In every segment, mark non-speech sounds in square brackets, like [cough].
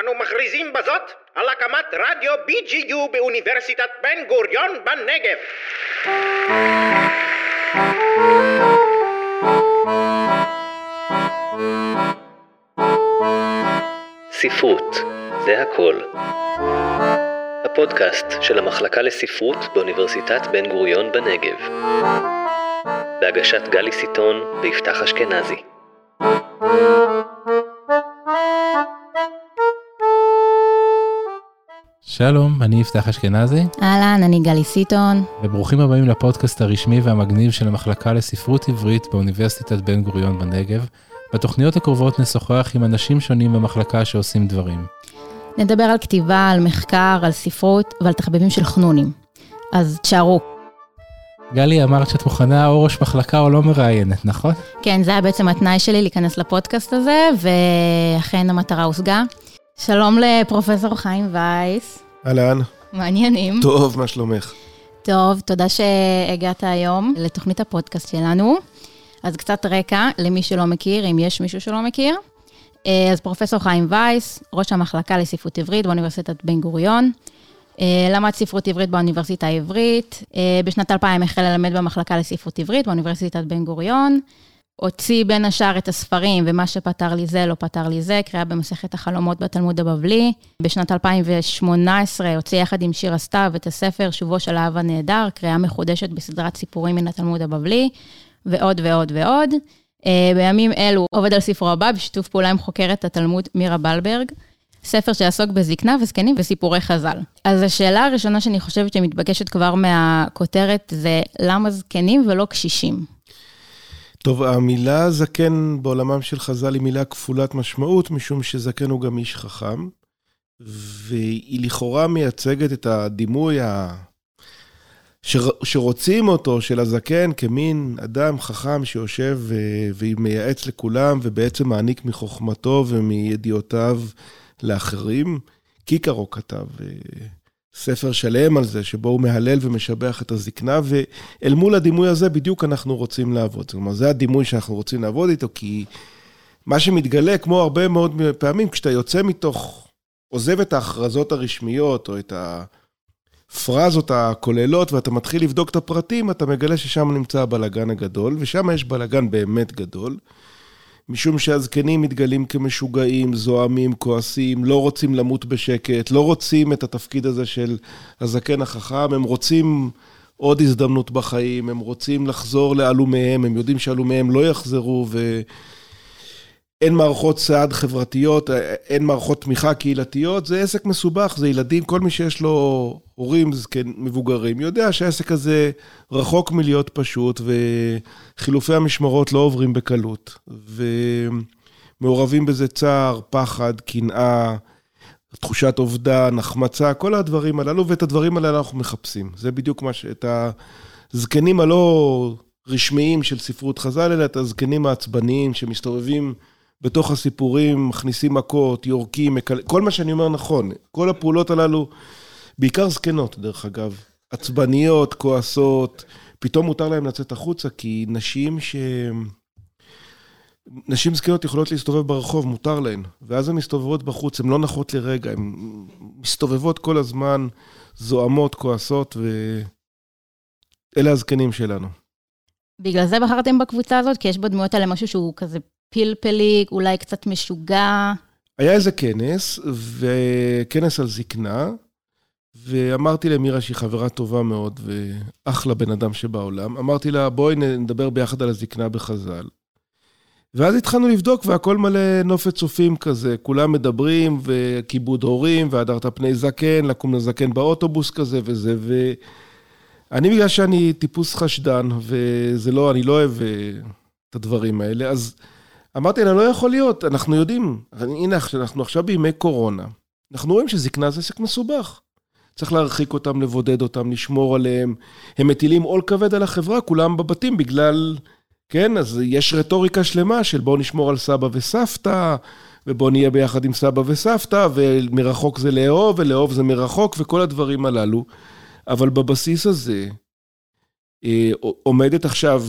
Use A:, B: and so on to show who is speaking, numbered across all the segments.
A: אנו מכריזים בזאת על הקמת רדיו BGU באוניברסיטת בן גוריון בנגב.
B: ספרות, זה הכל. הפודקאסט של המחלקה לספרות באוניברסיטת בן גוריון בנגב. בהגשת גלי סיטון ויפתח אשכנזי.
C: שלום, אני יפתח אשכנזי,
D: אהלן, אני גלי סיטון.
C: וברוכים הבאים לפודקאסט הרשמי והמגניב של המחלקה לספרות עברית באוניברסיטת בן גוריון בנגב. בתוכניות הקרובות נשוחח עם אנשים שונים במחלקה שעושים דברים.
D: נדבר על כתיבה, על מחקר, על ספרות ועל תחביבים של חנונים. אז תשארו.
C: גלי, אמרת שאת מוכנה או ראש מחלקה או לא מראיינת, נכון?
D: כן, זה היה בעצם התנאי שלי להיכנס לפודקאסט הזה, ואכן המטרה הושגה. שלום לפרופסור חיים וייס.
E: אהלן.
D: מעניינים.
E: טוב, מה שלומך?
D: טוב, תודה שהגעת היום לתוכנית הפודקאסט שלנו. אז קצת רקע למי שלא מכיר, אם יש מישהו שלא מכיר. אה, אז פרופסור חיים וייס, ראש המחלקה לספרות עברית באוניברסיטת בן גוריון. אה, למד ספרות עברית באוניברסיטה העברית. אה, בשנת 2000 החל ללמד במחלקה לספרות עברית באוניברסיטת בן גוריון. הוציא בין השאר את הספרים, ומה שפתר לי זה, לא פתר לי זה, קריאה במסכת החלומות בתלמוד הבבלי. בשנת 2018 הוציא יחד עם שיר הסתיו את הספר שובו של האב הנהדר, קריאה מחודשת בסדרת סיפורים מן התלמוד הבבלי, ועוד ועוד ועוד. אה, בימים אלו עובד על ספרו הבא בשיתוף פעולה עם חוקרת התלמוד מירה בלברג. ספר שיעסוק בזקנה וזקנים וסיפורי חז"ל. אז השאלה הראשונה שאני חושבת שמתבקשת כבר מהכותרת זה למה זקנים ולא קשישים?
E: טוב, המילה זקן בעולמם של חז"ל היא מילה כפולת משמעות, משום שזקן הוא גם איש חכם, והיא לכאורה מייצגת את הדימוי ה... שר... שרוצים אותו, של הזקן, כמין אדם חכם שיושב ו... ומייעץ לכולם, ובעצם מעניק מחוכמתו ומידיעותיו לאחרים. קיקרו כתב ספר שלם על זה, שבו הוא מהלל ומשבח את הזקנה, ואל מול הדימוי הזה בדיוק אנחנו רוצים לעבוד. זאת אומרת, זה הדימוי שאנחנו רוצים לעבוד איתו, כי מה שמתגלה, כמו הרבה מאוד פעמים, כשאתה יוצא מתוך, עוזב את ההכרזות הרשמיות, או את הפרזות הכוללות, ואתה מתחיל לבדוק את הפרטים, אתה מגלה ששם נמצא הבלגן הגדול, ושם יש בלגן באמת גדול. משום שהזקנים מתגלים כמשוגעים, זועמים, כועסים, לא רוצים למות בשקט, לא רוצים את התפקיד הזה של הזקן החכם, הם רוצים עוד הזדמנות בחיים, הם רוצים לחזור לעלומיהם, הם יודעים שעלומיהם לא יחזרו, ואין מערכות סעד חברתיות, אין מערכות תמיכה קהילתיות, זה עסק מסובך, זה ילדים, כל מי שיש לו הורים זקן, מבוגרים, יודע שהעסק הזה רחוק מלהיות פשוט, וחילופי המשמרות לא עוברים בקלות. ומעורבים בזה צער, פחד, קנאה, תחושת אובדן, החמצה, כל הדברים הללו, ואת הדברים האלה אנחנו מחפשים. זה בדיוק מה ש... את הזקנים הלא רשמיים של ספרות חז"ל, אלא את הזקנים העצבניים שמסתובבים בתוך הסיפורים, מכניסים מכות, יורקים, מקל... כל מה שאני אומר נכון. כל הפעולות הללו... בעיקר זקנות, דרך אגב. עצבניות, כועסות, פתאום מותר להן לצאת החוצה, כי נשים ש... נשים זקנות יכולות להסתובב ברחוב, מותר להן. ואז הן מסתובבות בחוץ, הן לא נחות לרגע, הן מסתובבות כל הזמן, זועמות, כועסות, ואלה הזקנים שלנו.
D: בגלל זה בחרתם בקבוצה הזאת? כי יש בדמויות האלה משהו שהוא כזה פלפלי, אולי קצת משוגע.
E: היה איזה כנס, וכנס על זקנה, ואמרתי למירה שהיא חברה טובה מאוד ואחלה בן אדם שבעולם, אמרתי לה, בואי נדבר ביחד על הזקנה בחז"ל. ואז התחלנו לבדוק והכל מלא נופת צופים כזה, כולם מדברים וכיבוד הורים והדרת פני זקן, לקום לזקן באוטובוס כזה וזה, ואני בגלל שאני טיפוס חשדן, וזה לא, אני לא אוהב אה, את הדברים האלה, אז אמרתי לה, לא יכול להיות, אנחנו יודעים, הנה, אנחנו עכשיו בימי קורונה, אנחנו רואים שזקנה זה עסק מסובך. צריך להרחיק אותם, לבודד אותם, לשמור עליהם. הם מטילים עול כבד על החברה, כולם בבתים בגלל... כן, אז יש רטוריקה שלמה של בואו נשמור על סבא וסבתא, ובואו נהיה ביחד עם סבא וסבתא, ומרחוק זה לאהוב, ולאהוב זה מרחוק, וכל הדברים הללו. אבל בבסיס הזה אה, עומדת עכשיו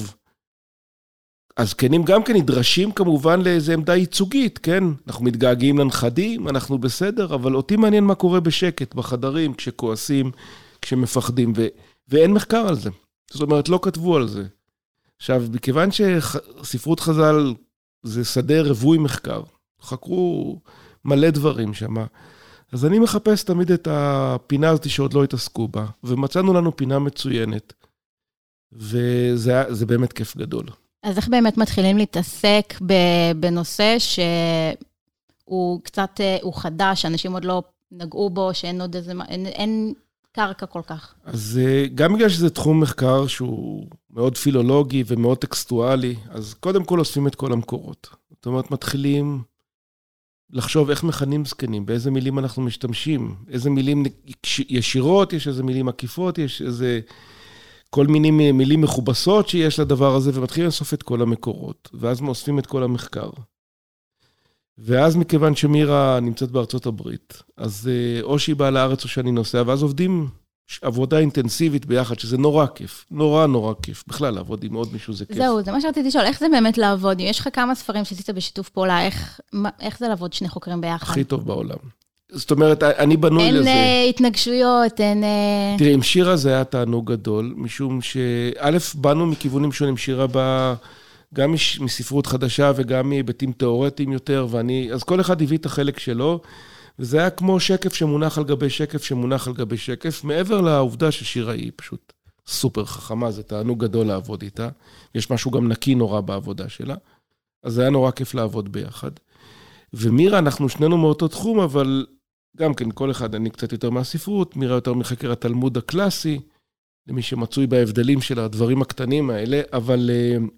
E: הזקנים גם כן נדרשים כמובן לאיזו עמדה ייצוגית, כן? אנחנו מתגעגעים לנכדים, אנחנו בסדר, אבל אותי מעניין מה קורה בשקט, בחדרים, כשכועסים, כשמפחדים, ו- ואין מחקר על זה. זאת אומרת, לא כתבו על זה. עכשיו, מכיוון שספרות חז"ל זה שדה רווי מחקר, חקרו מלא דברים שם, אז אני מחפש תמיד את הפינה הזאת שעוד לא התעסקו בה, ומצאנו לנו פינה מצוינת, וזה באמת כיף גדול.
D: אז איך באמת מתחילים להתעסק בנושא שהוא קצת, אה, הוא חדש, אנשים עוד לא נגעו בו, שאין עוד איזה, אין, אין קרקע כל כך?
E: אז אה, גם בגלל שזה תחום מחקר שהוא מאוד פילולוגי ומאוד טקסטואלי, אז קודם כל אוספים את כל המקורות. זאת אומרת, מתחילים לחשוב איך מכנים זקנים, באיזה מילים אנחנו משתמשים, איזה מילים ישירות, יש איזה מילים עקיפות, יש איזה... כל מיני מילים מכובסות שיש לדבר הזה, ומתחילים לאסוף את כל המקורות, ואז אוספים את כל המחקר. ואז מכיוון שמירה נמצאת בארצות הברית, אז אה, או שהיא באה לארץ או שאני נוסע, ואז עובדים עבודה אינטנסיבית ביחד, שזה נורא כיף, נורא נורא כיף. בכלל, לעבוד עם עוד מישהו זה כיף.
D: זהו, זה מה שרציתי לשאול, איך זה באמת לעבוד? אם יש לך כמה ספרים שעשית בשיתוף פעולה, איך, איך זה לעבוד שני חוקרים ביחד?
E: הכי טוב בעולם. זאת אומרת, אני בנוי
D: אין
E: לזה.
D: אין uh, התנגשויות, אין... Uh...
E: תראי, עם שירה זה היה תענוג גדול, משום שא', באנו מכיוונים שונים, שירה באה גם מספרות חדשה וגם מהיבטים תיאורטיים יותר, ואני... אז כל אחד הביא את החלק שלו, וזה היה כמו שקף שמונח על גבי שקף שמונח על גבי שקף, מעבר לעובדה ששירה היא פשוט סופר חכמה, זה תענוג גדול לעבוד איתה. יש משהו גם נקי נורא בעבודה שלה, אז זה היה נורא כיף לעבוד ביחד. ומירה, אנחנו שנינו מאותו תחום, אבל גם כן, כל אחד, אני קצת יותר מהספרות, מירה יותר מחקר התלמוד הקלאסי, למי שמצוי בהבדלים של הדברים הקטנים האלה, אבל uh,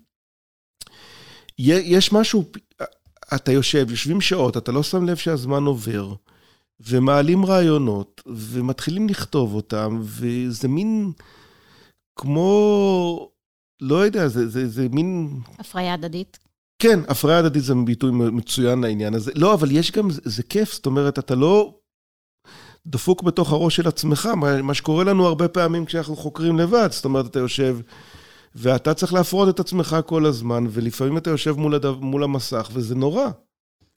E: יש משהו, אתה יושב, יושבים שעות, אתה לא שם לב שהזמן עובר, ומעלים רעיונות, ומתחילים לכתוב אותם, וזה מין כמו, לא יודע, זה, זה, זה מין...
D: הפריה הדדית.
E: כן, הפריה הדדית זה ביטוי מצוין לעניין הזה. לא, אבל יש גם, זה, זה כיף, זאת אומרת, אתה לא דפוק בתוך הראש של עצמך, מה, מה שקורה לנו הרבה פעמים כשאנחנו חוקרים לבד, זאת אומרת, אתה יושב ואתה צריך להפרות את עצמך כל הזמן, ולפעמים אתה יושב מול, הדו, מול המסך, וזה נורא.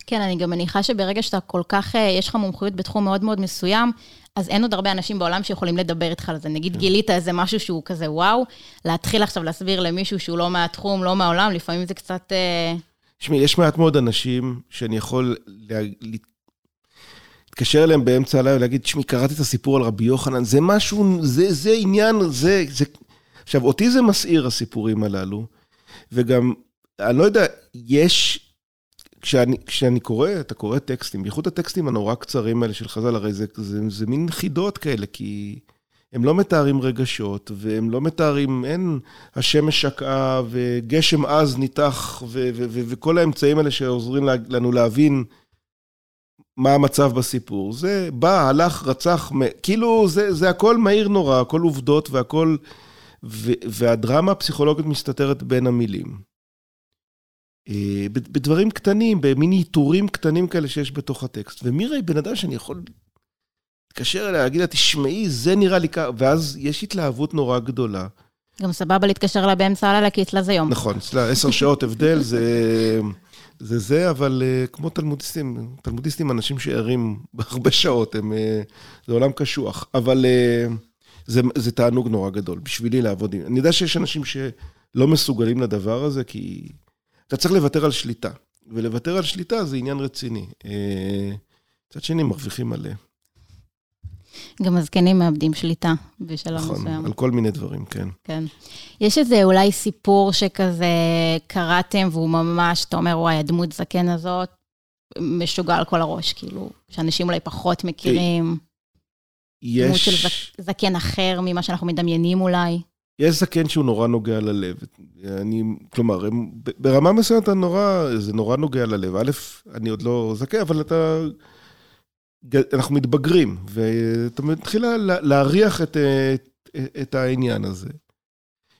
D: כן, אני גם מניחה שברגע שאתה כל כך, אה, יש לך מומחיות בתחום מאוד מאוד מסוים, אז אין עוד הרבה אנשים בעולם שיכולים לדבר איתך על זה. נגיד כן. גילית איזה משהו שהוא כזה וואו, להתחיל עכשיו להסביר למישהו שהוא לא מהתחום, לא מהעולם, לפעמים זה קצת... אה,
E: תשמעי, יש מעט מאוד אנשים שאני יכול לה... להתקשר אליהם באמצע הלילה ולהגיד, תשמעי, קראתי את הסיפור על רבי יוחנן, זה משהו, זה, זה עניין, זה, זה... עכשיו, אותי זה מסעיר, הסיפורים הללו, וגם, אני לא יודע, יש... כשאני, כשאני קורא, אתה קורא טקסטים, בייחוד הטקסטים הנורא קצרים האלה של חז"ל, הרי זה, זה, זה מין חידות כאלה, כי הם לא מתארים רגשות, והם לא מתארים, אין השמש שקעה, וגשם עז ניתח, ו, ו, ו, וכל האמצעים האלה שעוזרים לנו להבין מה המצב בסיפור. זה בא, הלך, רצח, כאילו זה, זה הכל מהיר נורא, הכל עובדות והכל... והדרמה הפסיכולוגית מסתתרת בין המילים. אה, בדברים קטנים, במין עיטורים קטנים כאלה שיש בתוך הטקסט. ומירה היא בן אדם שאני יכול להתקשר אליה, להגיד לה, תשמעי, זה נראה לי ככה, ואז יש התלהבות נורא גדולה.
D: גם סבבה להתקשר אליה באמצע הלילה, כי אצלה זה יום.
E: נכון, אצלה עשר שעות הבדל, זה... זה זה, אבל uh, כמו תלמודיסטים, תלמודיסטים אנשים שערים [laughs] בהרבה שעות, הם, uh, זה עולם קשוח, אבל uh, זה, זה תענוג נורא גדול בשבילי לעבוד עם... אני יודע שיש אנשים שלא מסוגלים לדבר הזה, כי אתה צריך לוותר על שליטה, ולוותר על שליטה זה עניין רציני. מצד שני, מרוויחים מלא.
D: גם הזקנים מאבדים שליטה בשלב
E: נכון,
D: מסוים.
E: נכון, על כל מיני דברים, כן.
D: כן. יש איזה אולי סיפור שכזה קראתם, והוא ממש, אתה אומר, וואי, הדמות זקן הזאת משוגע על כל הראש, כאילו, שאנשים אולי פחות מכירים. יש... דמות של זק, זקן אחר ממה שאנחנו מדמיינים אולי.
E: יש זקן שהוא נורא נוגע ללב. אני, כלומר, הם, ברמה מסוימת נורא, זה נורא נוגע ללב. א', אני עוד לא זקן, אבל אתה... אנחנו מתבגרים, ואתה מתחיל להריח את, את, את העניין הזה.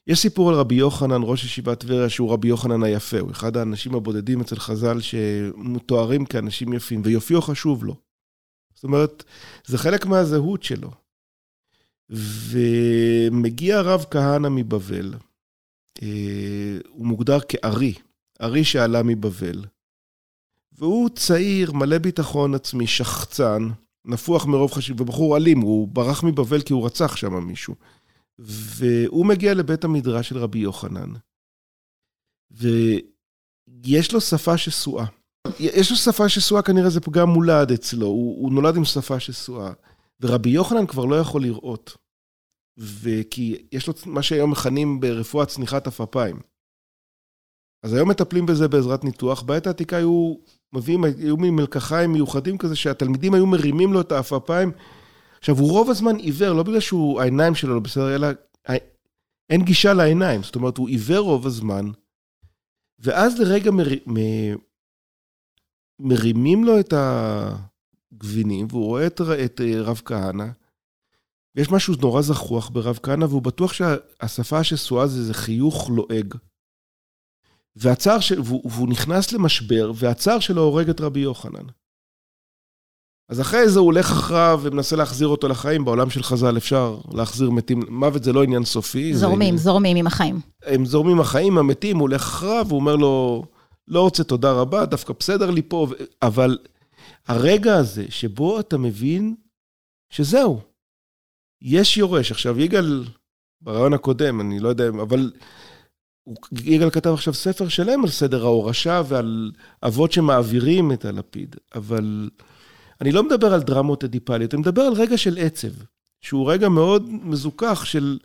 E: יש סיפור על רבי יוחנן, ראש ישיבת טבריה, שהוא רבי יוחנן היפה, הוא אחד האנשים הבודדים אצל חז"ל שמתוארים כאנשים יפים, ויופיו חשוב לו. זאת אומרת, זה חלק מהזהות שלו. ומגיע הרב כהנא מבבל, אה, הוא מוגדר כארי, ארי שעלה מבבל. והוא צעיר, מלא ביטחון עצמי, שחצן, נפוח מרוב חשיב, ובחור אלים, הוא ברח מבבל כי הוא רצח שם מישהו. והוא מגיע לבית המדרש של רבי יוחנן, ויש לו שפה שסועה. יש לו שפה שסועה, כנראה זה פגם מולד אצלו, הוא, הוא נולד עם שפה שסועה. ורבי יוחנן כבר לא יכול לראות. וכי יש לו מה שהיום מכנים ברפואה צניחת עפעפיים. אז היום מטפלים בזה בעזרת ניתוח. בעת העתיקה היו מביאים, היו ממלקחיים מיוחדים כזה, שהתלמידים היו מרימים לו את העפעפיים. עכשיו, הוא רוב הזמן עיוור, לא בגלל שהוא, העיניים שלו לא בסדר, אלא אין גישה לעיניים. זאת אומרת, הוא עיוור רוב הזמן, ואז לרגע מר... מ... מרימים לו את הגבינים, והוא רואה את, את רב כהנא, ויש משהו נורא זחוח ברב כהנא, והוא בטוח שהשפה השסועה זה איזה חיוך לועג. והצער של... והוא, והוא נכנס למשבר, והצער שלו הורג את רבי יוחנן. אז אחרי זה הוא הולך אחריו ומנסה להחזיר אותו לחיים. בעולם של חז"ל אפשר להחזיר מתים, מוות זה לא עניין סופי.
D: זורמים,
E: זה...
D: זורמים עם החיים.
E: הם זורמים החיים, המתים, הוא הולך אחריו, הוא אומר לו, לא רוצה תודה רבה, דווקא בסדר לי פה, אבל הרגע הזה שבו אתה מבין שזהו, יש יורש. עכשיו, יגאל, ברעיון הקודם, אני לא יודע, אבל יגאל כתב עכשיו ספר שלם על סדר ההורשה ועל אבות שמעבירים את הלפיד, אבל אני לא מדבר על דרמות אדיפליות, אני מדבר על רגע של עצב, שהוא רגע מאוד מזוכח של,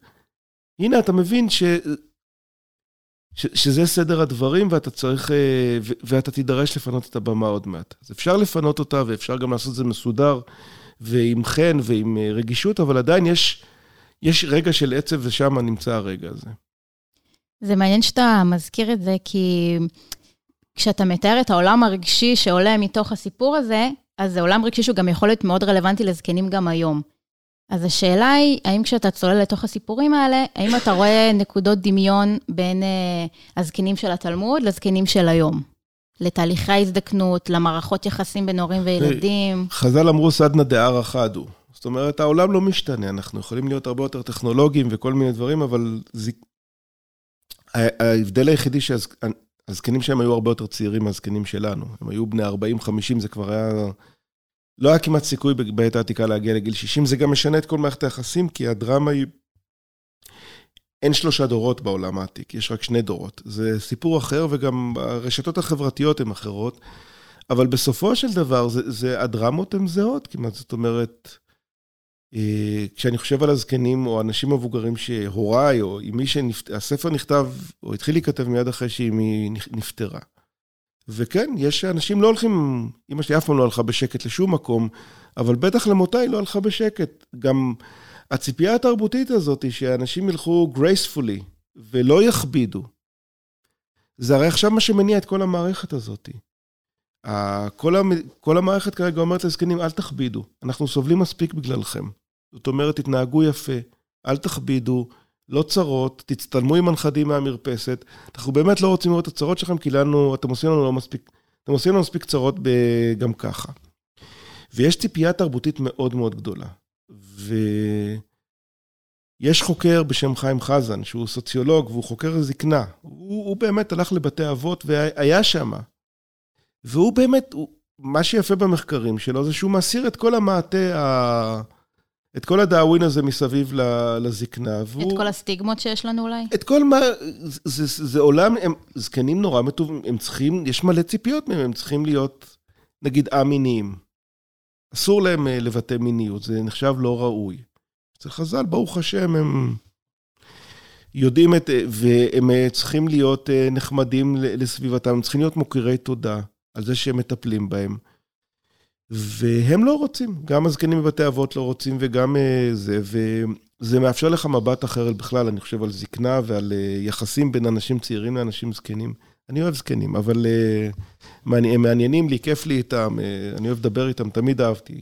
E: הנה, אתה מבין ש... ש, שזה סדר הדברים ואתה צריך, אה, ו, ואתה תידרש לפנות את הבמה עוד מעט. אז אפשר לפנות אותה ואפשר גם לעשות את זה מסודר ועם חן ועם אה, רגישות, אבל עדיין יש, יש רגע של עצב ושם נמצא הרגע הזה.
D: זה מעניין שאתה מזכיר את זה, כי כשאתה מתאר את העולם הרגשי שעולה מתוך הסיפור הזה, אז זה עולם רגשי שהוא גם יכול להיות מאוד רלוונטי לזקנים גם היום. אז השאלה היא, האם כשאתה צולל לתוך הסיפורים האלה, האם אתה רואה נקודות דמיון בין אה, הזקנים של התלמוד לזקנים של היום? לתהליכי ההזדקנות, למערכות יחסים בין הורים וילדים?
E: חז"ל אמרו סדנא דערא חדו. זאת אומרת, העולם לא משתנה, אנחנו יכולים להיות הרבה יותר טכנולוגיים וכל מיני דברים, אבל ז... ההבדל היחידי שהזקנים שהם היו הרבה יותר צעירים מהזקנים שלנו. הם היו בני 40-50, זה כבר היה... לא היה כמעט סיכוי בעת העתיקה להגיע לגיל 60, זה גם משנה את כל מערכת היחסים, כי הדרמה היא... אין שלושה דורות בעולם העתיק, יש רק שני דורות. זה סיפור אחר, וגם הרשתות החברתיות הן אחרות, אבל בסופו של דבר, זה, זה, הדרמות הן זהות כמעט, זאת אומרת, כשאני חושב על הזקנים או אנשים מבוגרים שהוריי, או עם מי שהספר נכתב, או התחיל להיכתב מיד אחרי שאימי נפטרה. וכן, יש אנשים לא הולכים, אמא שלי אף פעם לא הלכה בשקט לשום מקום, אבל בטח למותה היא לא הלכה בשקט. גם הציפייה התרבותית הזאת היא שאנשים ילכו gracefully ולא יכבידו. זה הרי עכשיו מה שמניע את כל המערכת הזאת. כל, המ... כל המערכת כרגע אומרת לזקנים, אל תכבידו, אנחנו סובלים מספיק בגללכם. זאת אומרת, תתנהגו יפה, אל תכבידו, לא צרות, תצטלמו עם הנכדים מהמרפסת. אנחנו באמת לא רוצים לראות את הצרות שלכם, כי לנו, אתם עושים לנו לא מספיק, אתם עושים לנו מספיק צרות גם ככה. ויש ציפייה תרבותית מאוד מאוד גדולה. ויש חוקר בשם חיים חזן, שהוא סוציולוג והוא חוקר זקנה. הוא, הוא באמת הלך לבתי אבות והיה שם. והוא באמת, הוא, מה שיפה במחקרים שלו זה שהוא מסיר את כל המעטה ה... את כל הדאווין הזה מסביב לזקנה.
D: והוא... את כל הסטיגמות שיש לנו אולי?
E: את כל מה... זה, זה, זה עולם, הם זקנים נורא מטובים, הם צריכים, יש מלא ציפיות מהם, הם צריכים להיות, נגיד, א-מיניים. אסור להם אה, לבטא מיניות, זה נחשב לא ראוי. אצל חז"ל, ברוך השם, הם יודעים את... והם אה, צריכים להיות אה, נחמדים לסביבתם, הם צריכים להיות מוקירי תודה על זה שהם מטפלים בהם. והם לא רוצים, גם הזקנים בבתי אבות לא רוצים וגם uh, זה, וזה מאפשר לך מבט אחר בכלל, אני חושב, על זקנה ועל uh, יחסים בין אנשים צעירים לאנשים זקנים. אני אוהב זקנים, אבל uh, הם מעניינים לי, כיף לי איתם, אני אוהב לדבר איתם, תמיד אהבתי.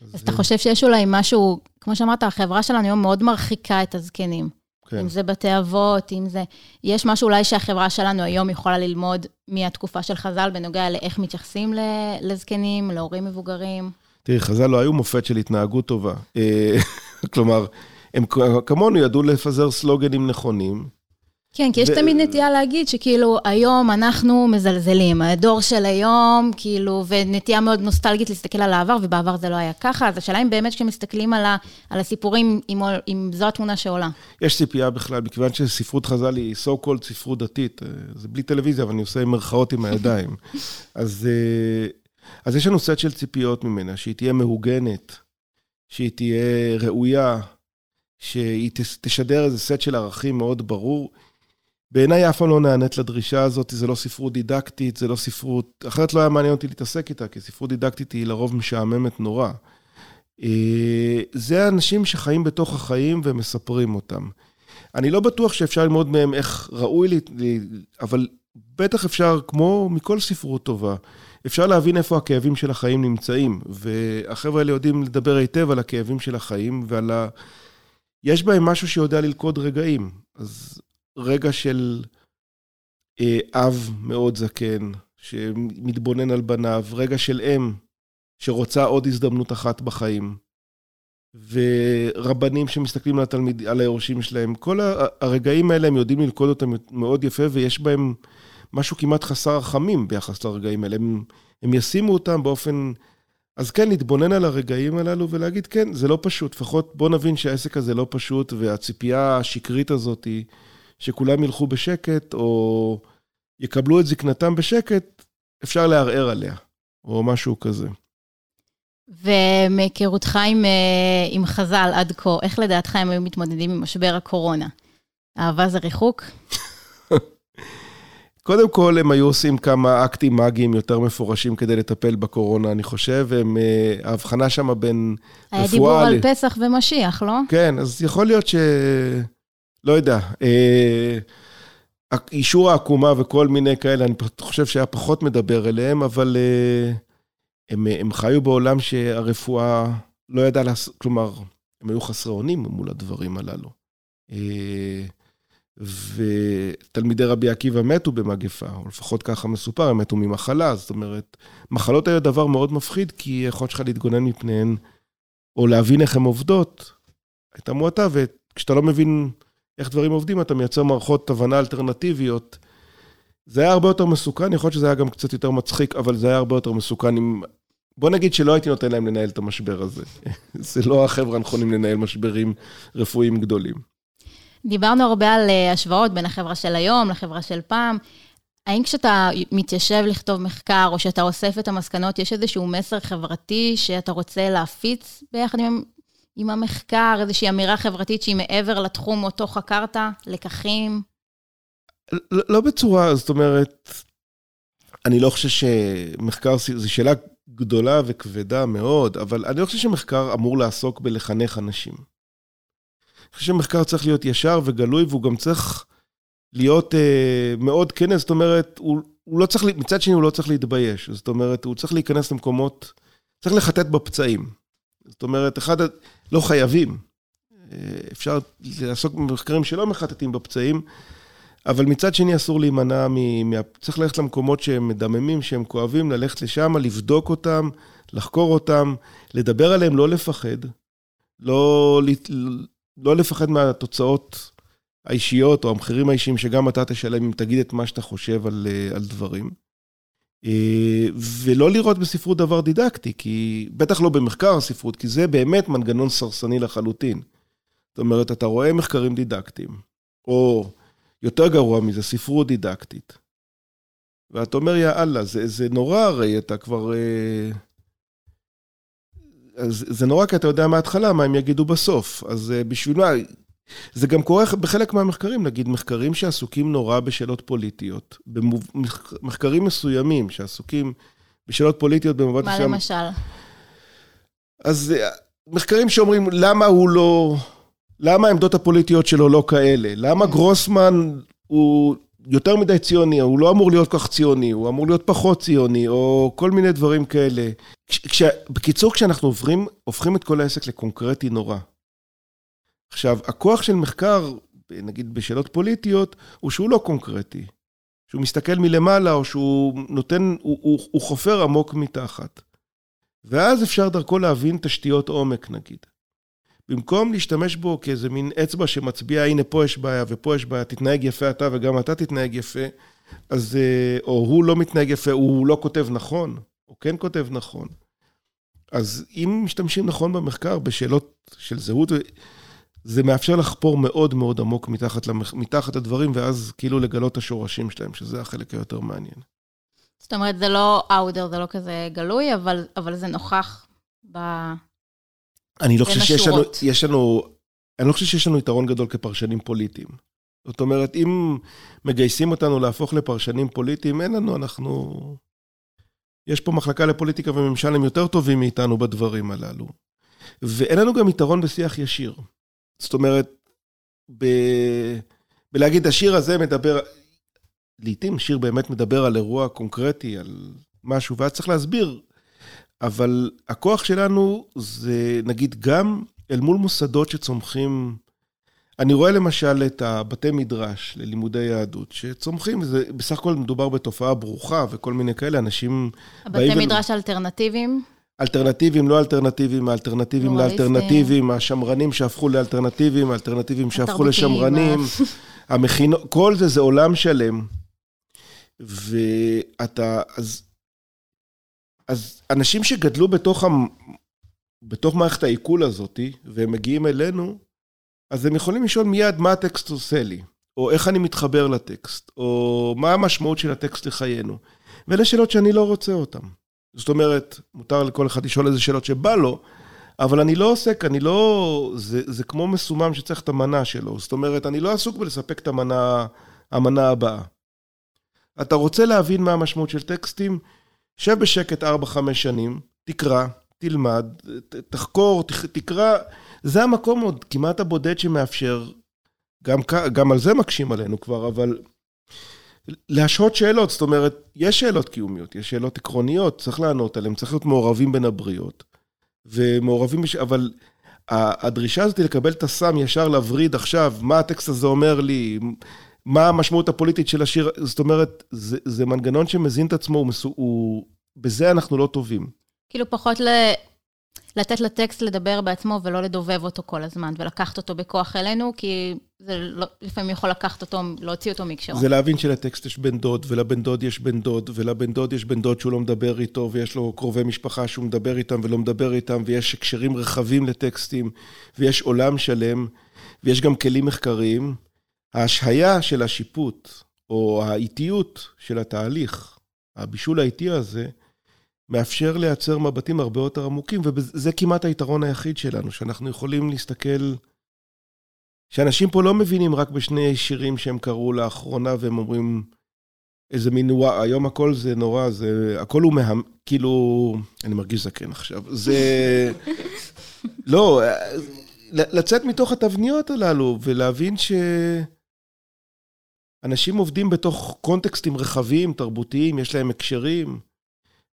D: אז, אז אתה חושב שיש אולי משהו, כמו שאמרת, החברה שלנו היום מאוד מרחיקה את הזקנים. כן. אם זה בתי אבות, אם זה... יש משהו אולי שהחברה שלנו היום יכולה ללמוד מהתקופה של חז"ל בנוגע לאיך מתייחסים לזקנים, להורים מבוגרים.
E: תראי, חז"ל לא היו מופת של התנהגות טובה. אה, [laughs] כלומר, הם כמונו ידעו לפזר סלוגנים נכונים.
D: כן, כי יש
E: ו-
D: תמיד נטייה להגיד שכאילו, היום אנחנו מזלזלים, הדור של היום, כאילו, ונטייה מאוד נוסטלגית להסתכל על העבר, ובעבר זה לא היה ככה, אז השאלה אם באמת כשמסתכלים על, ה, על הסיפורים, אם, אם זו התמונה שעולה.
E: יש ציפייה בכלל, מכיוון שספרות חז"ל היא so called ספרות דתית, אה, זה בלי טלוויזיה, אבל אני עושה מירכאות עם הידיים. [laughs] אז, אה, אז יש לנו סט של ציפיות ממנה, שהיא תהיה מהוגנת, שהיא תהיה ראויה, שהיא תש- תשדר איזה סט של ערכים מאוד ברור. בעיניי אף פעם לא נענית לדרישה הזאת, זה לא ספרות דידקטית, זה לא ספרות... אחרת לא היה מעניין אותי להתעסק איתה, כי ספרות דידקטית היא לרוב משעממת נורא. אה, זה אנשים שחיים בתוך החיים ומספרים אותם. אני לא בטוח שאפשר ללמוד מהם איך ראוי, לי, אבל בטח אפשר, כמו מכל ספרות טובה, אפשר להבין איפה הכאבים של החיים נמצאים. והחבר'ה האלה יודעים לדבר היטב על הכאבים של החיים ועל ה... יש בהם משהו שיודע ללכוד רגעים. אז רגע של אה, אב מאוד זקן, שמתבונן על בניו, רגע של אם שרוצה עוד הזדמנות אחת בחיים, ורבנים שמסתכלים על התלמיד, על היורשים שלהם, כל הרגעים האלה הם יודעים ללכוד אותם מאוד יפה, ויש בהם משהו כמעט חסר רחמים ביחס לרגעים האלה. הם, הם ישימו אותם באופן... אז כן, להתבונן על הרגעים הללו ולהגיד, כן, זה לא פשוט. לפחות בוא נבין שהעסק הזה לא פשוט, והציפייה השקרית הזאת היא שכולם ילכו בשקט, או יקבלו את זקנתם בשקט, אפשר לערער עליה, או משהו כזה.
D: ומהיכרותך עם, אה, עם חז"ל עד כה, איך לדעתך הם היו מתמודדים עם משבר הקורונה? אהבה זה ריחוק? [laughs]
E: קודם כל, הם היו עושים כמה אקטים מאגיים יותר מפורשים כדי לטפל בקורונה, אני חושב. הם, אה, ההבחנה שם בין
D: היה
E: רפואה
D: דיבור על פסח ומשיח, לא?
E: כן, אז יכול להיות ש... לא יודע. אה, אישור העקומה וכל מיני כאלה, אני חושב שהיה פחות מדבר אליהם, אבל אה, הם, הם חיו בעולם שהרפואה לא ידעה לעשות, כלומר, הם היו חסרי אונים מול הדברים הללו. אה, ותלמידי רבי עקיבא מתו במגפה, או לפחות ככה מסופר, הם מתו ממחלה, זאת אומרת, מחלות היו דבר מאוד מפחיד, כי היכולת שלך להתגונן מפניהן, או להבין איך הן עובדות, הייתה מועטה, וכשאתה לא מבין איך דברים עובדים, אתה מייצר מערכות הבנה אלטרנטיביות. זה היה הרבה יותר מסוכן, יכול להיות שזה היה גם קצת יותר מצחיק, אבל זה היה הרבה יותר מסוכן אם... בוא נגיד שלא הייתי נותן להם לנהל את המשבר הזה. [laughs] זה לא החבר'ה הנכונים לנהל משברים רפואיים גדולים.
D: דיברנו הרבה על אה, השוואות בין החברה של היום לחברה של פעם. האם כשאתה מתיישב לכתוב מחקר, או שאתה אוסף את המסקנות, יש איזשהו מסר חברתי שאתה רוצה להפיץ ביחד עם, עם המחקר, איזושהי אמירה חברתית שהיא מעבר לתחום אותו חקרת, לקחים?
E: לא, לא בצורה, זאת אומרת, אני לא חושב שמחקר, זו שאלה גדולה וכבדה מאוד, אבל אני לא חושב שמחקר אמור לעסוק בלחנך אנשים. אני חושב שמחקר צריך להיות ישר וגלוי, והוא גם צריך להיות אה, מאוד כן, זאת אומרת, הוא, הוא לא צריך, מצד שני הוא לא צריך להתבייש, זאת אומרת, הוא צריך להיכנס למקומות, צריך לחטט בפצעים. זאת אומרת, אחד, לא חייבים. אה, אפשר לעסוק במחקרים שלא מחטטים בפצעים, אבל מצד שני אסור להימנע מ... צריך ללכת למקומות שהם מדממים, שהם כואבים, ללכת לשם, לבדוק אותם, לחקור אותם, לדבר עליהם, לא לפחד. לא, לא לפחד מהתוצאות האישיות או המחירים האישיים שגם אתה תשלם אם תגיד את מה שאתה חושב על, על דברים. ולא לראות בספרות דבר דידקטי, כי בטח לא במחקר הספרות, כי זה באמת מנגנון סרסני לחלוטין. זאת אומרת, אתה רואה מחקרים דידקטיים, או יותר גרוע מזה, ספרות דידקטית. ואתה אומר, יא אללה, זה, זה נורא הרי, אתה כבר... אז זה נורא כי אתה יודע מההתחלה מה הם יגידו בסוף. אז בשביל מה... זה גם קורה בחלק מהמחקרים, נגיד מחקרים שעסוקים נורא בשאלות פוליטיות. במחקרים מסוימים שעסוקים בשאלות פוליטיות במובן
D: מסוים. מה למשל?
E: אז מחקרים שאומרים למה הוא לא... למה העמדות הפוליטיות שלו לא כאלה? למה גרוסמן הוא יותר מדי ציוני, הוא לא אמור להיות כך ציוני, הוא אמור להיות פחות ציוני, או כל מיני דברים כאלה. כש, בקיצור, כשאנחנו עוברים, הופכים את כל העסק לקונקרטי נורא. עכשיו, הכוח של מחקר, נגיד בשאלות פוליטיות, הוא שהוא לא קונקרטי. שהוא מסתכל מלמעלה, או שהוא נותן, הוא, הוא, הוא חופר עמוק מתחת. ואז אפשר דרכו להבין תשתיות עומק, נגיד. במקום להשתמש בו כאיזה מין אצבע שמצביע, הנה פה יש בעיה ופה יש בעיה, תתנהג יפה אתה וגם אתה תתנהג יפה, אז, אה, או הוא לא מתנהג יפה, הוא לא כותב נכון, או כן כותב נכון. אז אם משתמשים נכון במחקר, בשאלות של זהות, זה מאפשר לחפור מאוד מאוד עמוק מתחת, למח... מתחת הדברים, ואז כאילו לגלות את השורשים שלהם, שזה החלק היותר מעניין.
D: זאת אומרת, זה לא אאודר, זה לא כזה גלוי, אבל, אבל זה נוכח ב...
E: אני לא חושב שיש לנו, יש לנו, אני לא חושב שיש לנו יתרון גדול כפרשנים פוליטיים. זאת אומרת, אם מגייסים אותנו להפוך לפרשנים פוליטיים, אין לנו, אנחנו... יש פה מחלקה לפוליטיקה וממשל, הם יותר טובים מאיתנו בדברים הללו. ואין לנו גם יתרון בשיח ישיר. זאת אומרת, ב... בלהגיד, השיר הזה מדבר, לעתים שיר באמת מדבר על אירוע קונקרטי, על משהו, ואז צריך להסביר. אבל הכוח שלנו זה, נגיד, גם אל מול מוסדות שצומחים... אני רואה למשל את הבתי מדרש ללימודי יהדות, שצומחים, וזה בסך הכל מדובר בתופעה ברוכה וכל מיני כאלה, אנשים...
D: הבתי מדרש ו... אלטרנטיביים?
E: אלטרנטיביים, לא אלטרנטיביים, האלטרנטיביים לאלטרנטיביים, השמרנים שהפכו לאלטרנטיביים, האלטרנטיביים שהפכו לשמרנים, [laughs] המכינות, כל זה זה עולם שלם. ואתה, אז, אז אנשים שגדלו בתוך, המ, בתוך מערכת העיכול הזאת, והם מגיעים אלינו, אז הם יכולים לשאול מיד מה הטקסט עושה לי, או איך אני מתחבר לטקסט, או מה המשמעות של הטקסט לחיינו. ואלה שאלות שאני לא רוצה אותן. זאת אומרת, מותר לכל אחד לשאול איזה שאלות שבא לו, אבל אני לא עוסק, אני לא... זה, זה כמו מסומם שצריך את המנה שלו. זאת אומרת, אני לא עסוק בלספק את המנה, המנה הבאה. אתה רוצה להבין מה המשמעות של טקסטים? שב בשקט 4-5 שנים, תקרא, תלמד, תחקור, תקרא. זה המקום עוד כמעט הבודד שמאפשר, גם, גם על זה מקשים עלינו כבר, אבל להשהות שאלות, זאת אומרת, יש שאלות קיומיות, יש שאלות עקרוניות, צריך לענות עליהן, צריך להיות מעורבים בין הבריות. ומעורבים, בש... אבל הדרישה הזאת לקבל את הסם ישר לווריד עכשיו, מה הטקסט הזה אומר לי, מה המשמעות הפוליטית של השיר, זאת אומרת, זה, זה מנגנון שמזין את עצמו, הוא, הוא, בזה אנחנו לא טובים.
D: כאילו פחות ל... לתת לטקסט לדבר בעצמו ולא לדובב אותו כל הזמן, ולקחת אותו בכוח אלינו, כי זה לא, לפעמים יכול לקחת אותו, להוציא אותו מקשרו.
E: זה להבין שלטקסט יש בן דוד, ולבן דוד יש בן דוד, ולבן דוד יש בן דוד שהוא לא מדבר איתו, ויש לו קרובי משפחה שהוא מדבר איתם ולא מדבר איתם, ויש הקשרים רחבים לטקסטים, ויש עולם שלם, ויש גם כלים מחקריים. ההשהיה של השיפוט, או האיטיות של התהליך, הבישול האיטי הזה, מאפשר לייצר מבטים הרבה יותר עמוקים, וזה כמעט היתרון היחיד שלנו, שאנחנו יכולים להסתכל... שאנשים פה לא מבינים רק בשני שירים שהם קראו לאחרונה, והם אומרים איזה מין וואו, היום הכל זה נורא, זה... הכל הוא מה... כאילו... אני מרגיש זקן עכשיו. זה... [laughs] לא, לצאת מתוך התבניות הללו ולהבין ש... אנשים עובדים בתוך קונטקסטים רחבים, תרבותיים, יש להם הקשרים.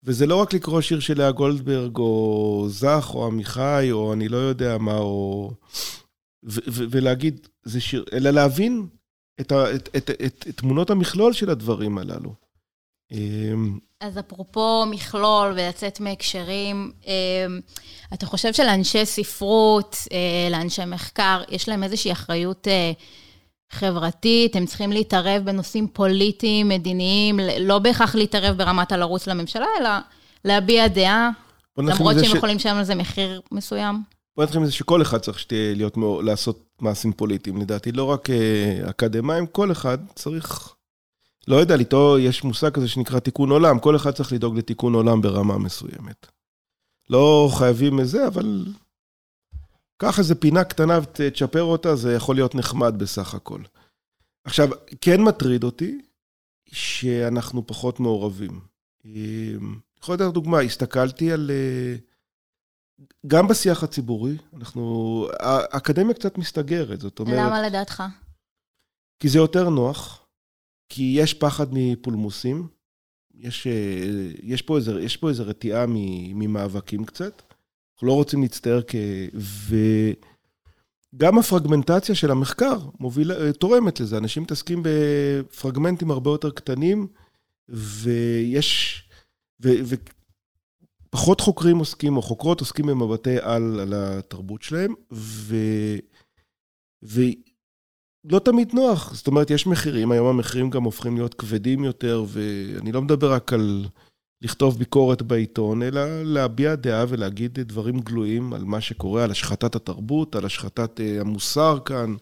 E: וזה לא רק לקרוא שיר של לאה גולדברג, או זך, או עמיחי, או אני לא יודע מה, או... ולהגיד, זה שיר, אלא להבין את, ה- את, את, את, את תמונות המכלול של הדברים הללו.
D: אמ, אז אפרופו מכלול ולצאת מהקשרים, אמ, אתה חושב שלאנשי ספרות, אה, לאנשי מחקר, יש להם איזושהי אחריות אה, חברתית, הם צריכים להתערב בנושאים פוליטיים, מדיניים, לא בהכרח להתערב ברמת הלרוץ לממשלה, אלא להביע דעה, למרות שהם ש... יכולים לשלם על זה מחיר מסוים.
E: בוא נתחיל מזה שכל אחד צריך שתהיה להיות, לעשות מעשים פוליטיים, לדעתי, לא רק אה, אקדמאים, כל אחד צריך, לא יודע, איתו יש מושג כזה שנקרא תיקון עולם, כל אחד צריך לדאוג לתיקון עולם ברמה מסוימת. לא חייבים מזה, אבל קח איזה פינה קטנה ותצ'פר אותה, זה יכול להיות נחמד בסך הכל. עכשיו, כן מטריד אותי שאנחנו פחות מעורבים. אני יכול לתת דוגמה, הסתכלתי על... אה, גם בשיח הציבורי, אנחנו... האקדמיה קצת מסתגרת, זאת אומרת...
D: למה לדעתך?
E: כי זה יותר נוח, כי יש פחד מפולמוסים, יש, אה, יש, פה, איזה, יש פה איזה רתיעה ממאבקים קצת. אנחנו לא רוצים להצטער כ... וגם הפרגמנטציה של המחקר מובילה, תורמת לזה. אנשים מתעסקים בפרגמנטים הרבה יותר קטנים, ויש... ו... ו... פחות חוקרים עוסקים, או חוקרות עוסקים במבטי על על התרבות שלהם, ו... ולא תמיד נוח. זאת אומרת, יש מחירים, היום המחירים גם הופכים להיות כבדים יותר, ואני לא מדבר רק על לכתוב ביקורת בעיתון, אלא להביע דעה ולהגיד דברים גלויים על מה שקורה, על השחתת התרבות, על השחתת uh, המוסר כאן,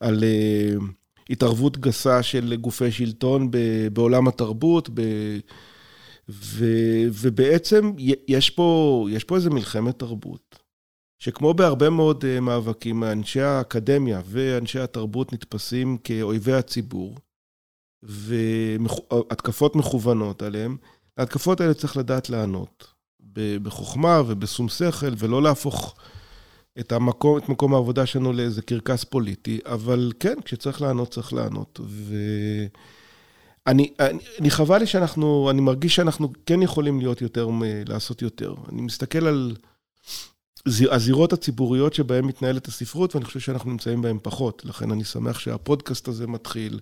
E: על uh, התערבות גסה של גופי שלטון בעולם התרבות, ב... ו... ובעצם יש פה, יש פה איזה מלחמת תרבות, שכמו בהרבה מאוד uh, מאבקים, אנשי האקדמיה ואנשי התרבות נתפסים כאויבי הציבור, והתקפות מכוונות עליהם. להתקפות האלה צריך לדעת לענות, בחוכמה ובשום שכל, ולא להפוך את, המקום, את מקום העבודה שלנו לאיזה קרקס פוליטי, אבל כן, כשצריך לענות, צריך לענות. ואני אני, אני חבל לי שאנחנו, אני מרגיש שאנחנו כן יכולים להיות יותר, לעשות יותר. אני מסתכל על הזירות הציבוריות שבהן מתנהלת הספרות, ואני חושב שאנחנו נמצאים בהן פחות. לכן אני שמח שהפודקאסט הזה מתחיל,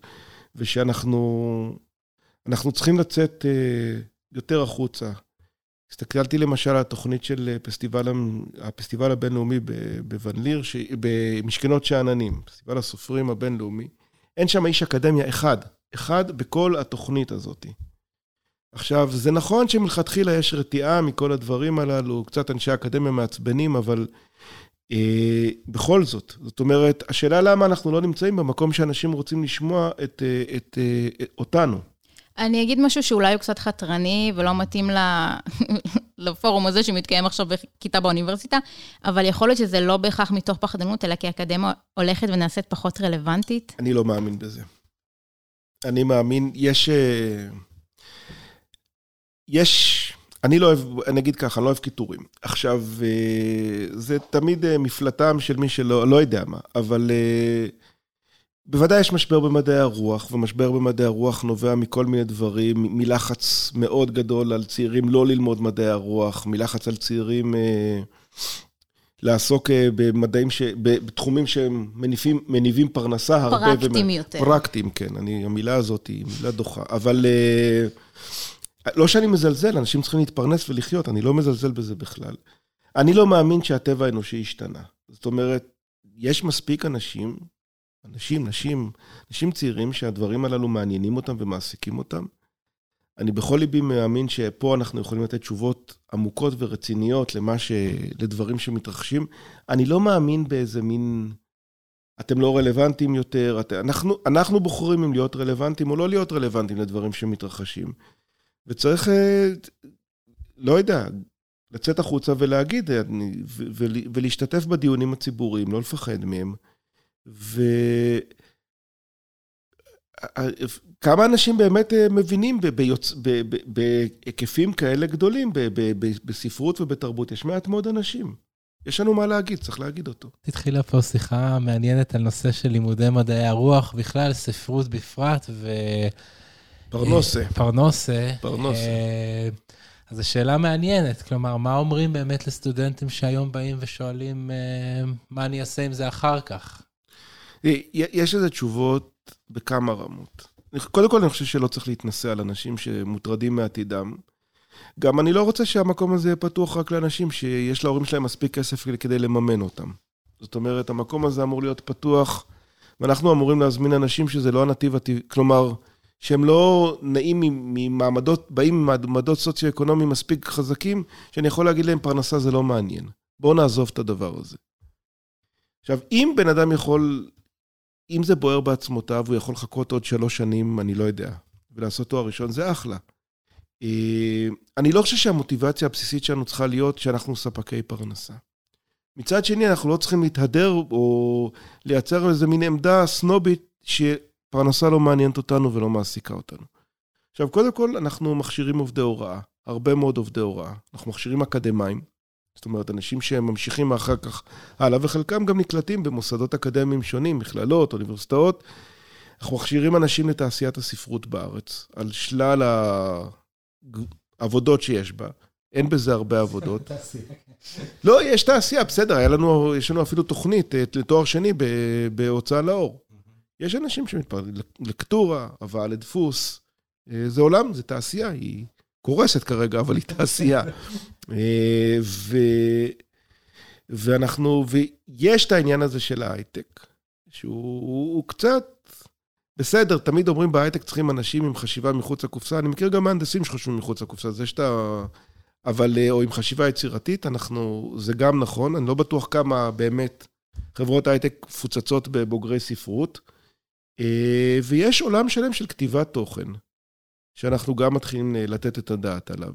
E: ושאנחנו אנחנו צריכים לצאת אה, יותר החוצה. הסתכלתי למשל על התוכנית של פסטיבל, הפסטיבל הבינלאומי בוון ליר, במשכנות שאננים, פסטיבל הסופרים הבינלאומי. אין שם איש אקדמיה אחד, אחד בכל התוכנית הזאת. עכשיו, זה נכון שמלכתחילה יש רתיעה מכל הדברים הללו, קצת אנשי אקדמיה מעצבנים, אבל אה, בכל זאת, זאת אומרת, השאלה למה אנחנו לא נמצאים במקום שאנשים רוצים לשמוע את, אה, את, את אותנו.
D: אני אגיד משהו שאולי הוא קצת חתרני ולא מתאים [laughs] לפורום הזה שמתקיים עכשיו בכיתה באוניברסיטה, אבל יכול להיות שזה לא בהכרח מתוך פחדנות, אלא כי האקדמיה הולכת ונעשית פחות רלוונטית.
E: אני לא מאמין בזה. אני מאמין, יש... אה, יש... אני לא אוהב, אני אגיד ככה, אני לא אוהב קיטורים. עכשיו, אה, זה תמיד אה, מפלטם של מי שלא, לא יודע מה, אבל בוודאי יש משבר במדעי הרוח, ומשבר במדעי הרוח נובע מכל מיני דברים, מלחץ מאוד גדול על צעירים לא ללמוד מדעי הרוח, מלחץ על צעירים אה, לעסוק אה, במדעים, ש, בתחומים שהם מניבים, מניבים פרנסה
D: הרבה. פרקטיים ומ... יותר.
E: פרקטיים, כן, אני, המילה הזאת היא מילה דוחה. אבל אה, לא שאני מזלזל, אנשים צריכים להתפרנס ולחיות, אני לא מזלזל בזה בכלל. אני לא מאמין שהטבע האנושי השתנה. זאת אומרת, יש מספיק אנשים אנשים, נשים, אנשים צעירים שהדברים הללו מעניינים אותם ומעסיקים אותם. אני בכל ליבי מאמין שפה אנחנו יכולים לתת תשובות עמוקות ורציניות למה ש... לדברים שמתרחשים. אני לא מאמין באיזה מין... אתם לא רלוונטיים יותר, את... אנחנו, אנחנו בוחרים אם להיות רלוונטיים או לא להיות רלוונטיים לדברים שמתרחשים. וצריך, אה, לא יודע, לצאת החוצה ולהגיד, אה, ולהשתתף בדיונים הציבוריים, לא לפחד מהם. וכמה אנשים באמת אה, מבינים ביוצ... בהיקפים כאלה גדולים בספרות ובתרבות? יש מעט מאוד אנשים. יש לנו מה להגיד, צריך להגיד אותו.
C: התחילה פה שיחה מעניינת על נושא של לימודי מדעי הרוח, בכלל, ספרות בפרט, ו...
E: פרנוסה.
C: פרנוסה.
E: פרנוסה. אה,
C: אז זו שאלה מעניינת, כלומר, מה אומרים באמת לסטודנטים שהיום באים ושואלים אה, מה אני אעשה עם זה אחר כך?
E: יש לזה תשובות בכמה רמות. קודם כל, אני חושב שלא צריך להתנשא על אנשים שמוטרדים מעתידם. גם אני לא רוצה שהמקום הזה יהיה פתוח רק לאנשים שיש להורים שלהם מספיק כסף כדי לממן אותם. זאת אומרת, המקום הזה אמור להיות פתוח, ואנחנו אמורים להזמין אנשים שזה לא הנתיב הטבעי, כלומר, שהם לא נעים ממעמדות, באים ממעמדות סוציו-אקונומיים מספיק חזקים, שאני יכול להגיד להם, פרנסה זה לא מעניין. בואו נעזוב את הדבר הזה. עכשיו, אם בן אדם יכול אם זה בוער בעצמותיו, הוא יכול לחכות עוד שלוש שנים, אני לא יודע, ולעשות תואר ראשון, זה אחלה. אה, אני לא חושב שהמוטיבציה הבסיסית שלנו צריכה להיות שאנחנו ספקי פרנסה. מצד שני, אנחנו לא צריכים להתהדר או לייצר איזה מין עמדה סנובית שפרנסה לא מעניינת אותנו ולא מעסיקה אותנו. עכשיו, קודם כל, אנחנו מכשירים עובדי הוראה, הרבה מאוד עובדי הוראה. אנחנו מכשירים אקדמאים, זאת אומרת, אנשים שהם ממשיכים אחר כך הלאה, וחלקם גם נקלטים במוסדות אקדמיים שונים, מכללות, אוניברסיטאות. אנחנו מכשירים אנשים לתעשיית הספרות בארץ, על שלל העבודות שיש בה. אין בזה הרבה עבודות. [laughs] לא, יש תעשייה, בסדר, היה לנו, יש לנו אפילו תוכנית אה, לתואר שני בהוצאה לאור. יש אנשים שמתפרדים, לקטורה, הבאה לדפוס. אה, זה עולם, זה תעשייה, היא קורסת כרגע, אבל היא תעשייה. [laughs] אה, ו... ואנחנו, ויש את העניין הזה של ההייטק, שהוא קצת, בסדר, תמיד אומרים בהייטק צריכים אנשים עם חשיבה מחוץ לקופסה, אני מכיר גם מהנדסים שחושבים מחוץ לקופסה, זה שאתה... אבל, אה, או עם חשיבה יצירתית, אנחנו, זה גם נכון, אני לא בטוח כמה באמת חברות הייטק מפוצצות בבוגרי ספרות, אה, ויש עולם שלם של כתיבת תוכן, שאנחנו גם מתחילים אה, לתת את הדעת עליו.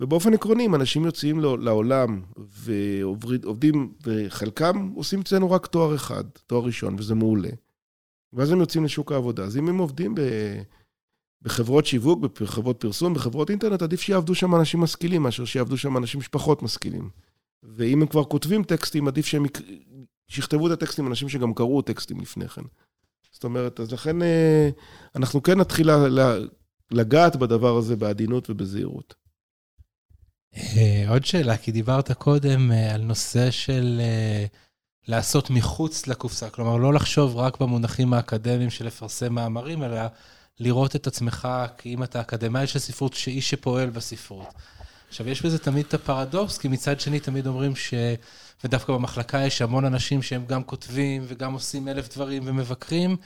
E: ובאופן עקרוני, אם אנשים יוצאים לעולם ועובדים, וחלקם עושים אצלנו רק תואר אחד, תואר ראשון, וזה מעולה. ואז הם יוצאים לשוק העבודה. אז אם הם עובדים ב... בחברות שיווק, בחברות פרסום, בחברות אינטרנט, עדיף שיעבדו שם אנשים משכילים, מאשר שיעבדו שם אנשים שפחות משכילים. ואם הם כבר כותבים טקסטים, עדיף שהם שיכתבו את הטקסטים אנשים שגם קראו טקסטים לפני כן. זאת אומרת, אז לכן אה, אנחנו כן נתחיל לגעת בדבר הזה בעדינות ובזהירות.
C: אה, עוד שאלה, כי דיברת קודם אה, על נושא של לעשות מחוץ לקופסה, כלומר, לא לחשוב רק במונחים האקדמיים של לפרסם מאמרים, אלא לראות את עצמך כאם אתה אקדמאי של ספרות, שאיש שפועל בספרות. עכשיו, יש בזה תמיד את הפרדוקס, כי מצד שני תמיד אומרים ש... ודווקא במחלקה יש המון אנשים שהם גם כותבים וגם עושים אלף דברים ומבקרים, אה,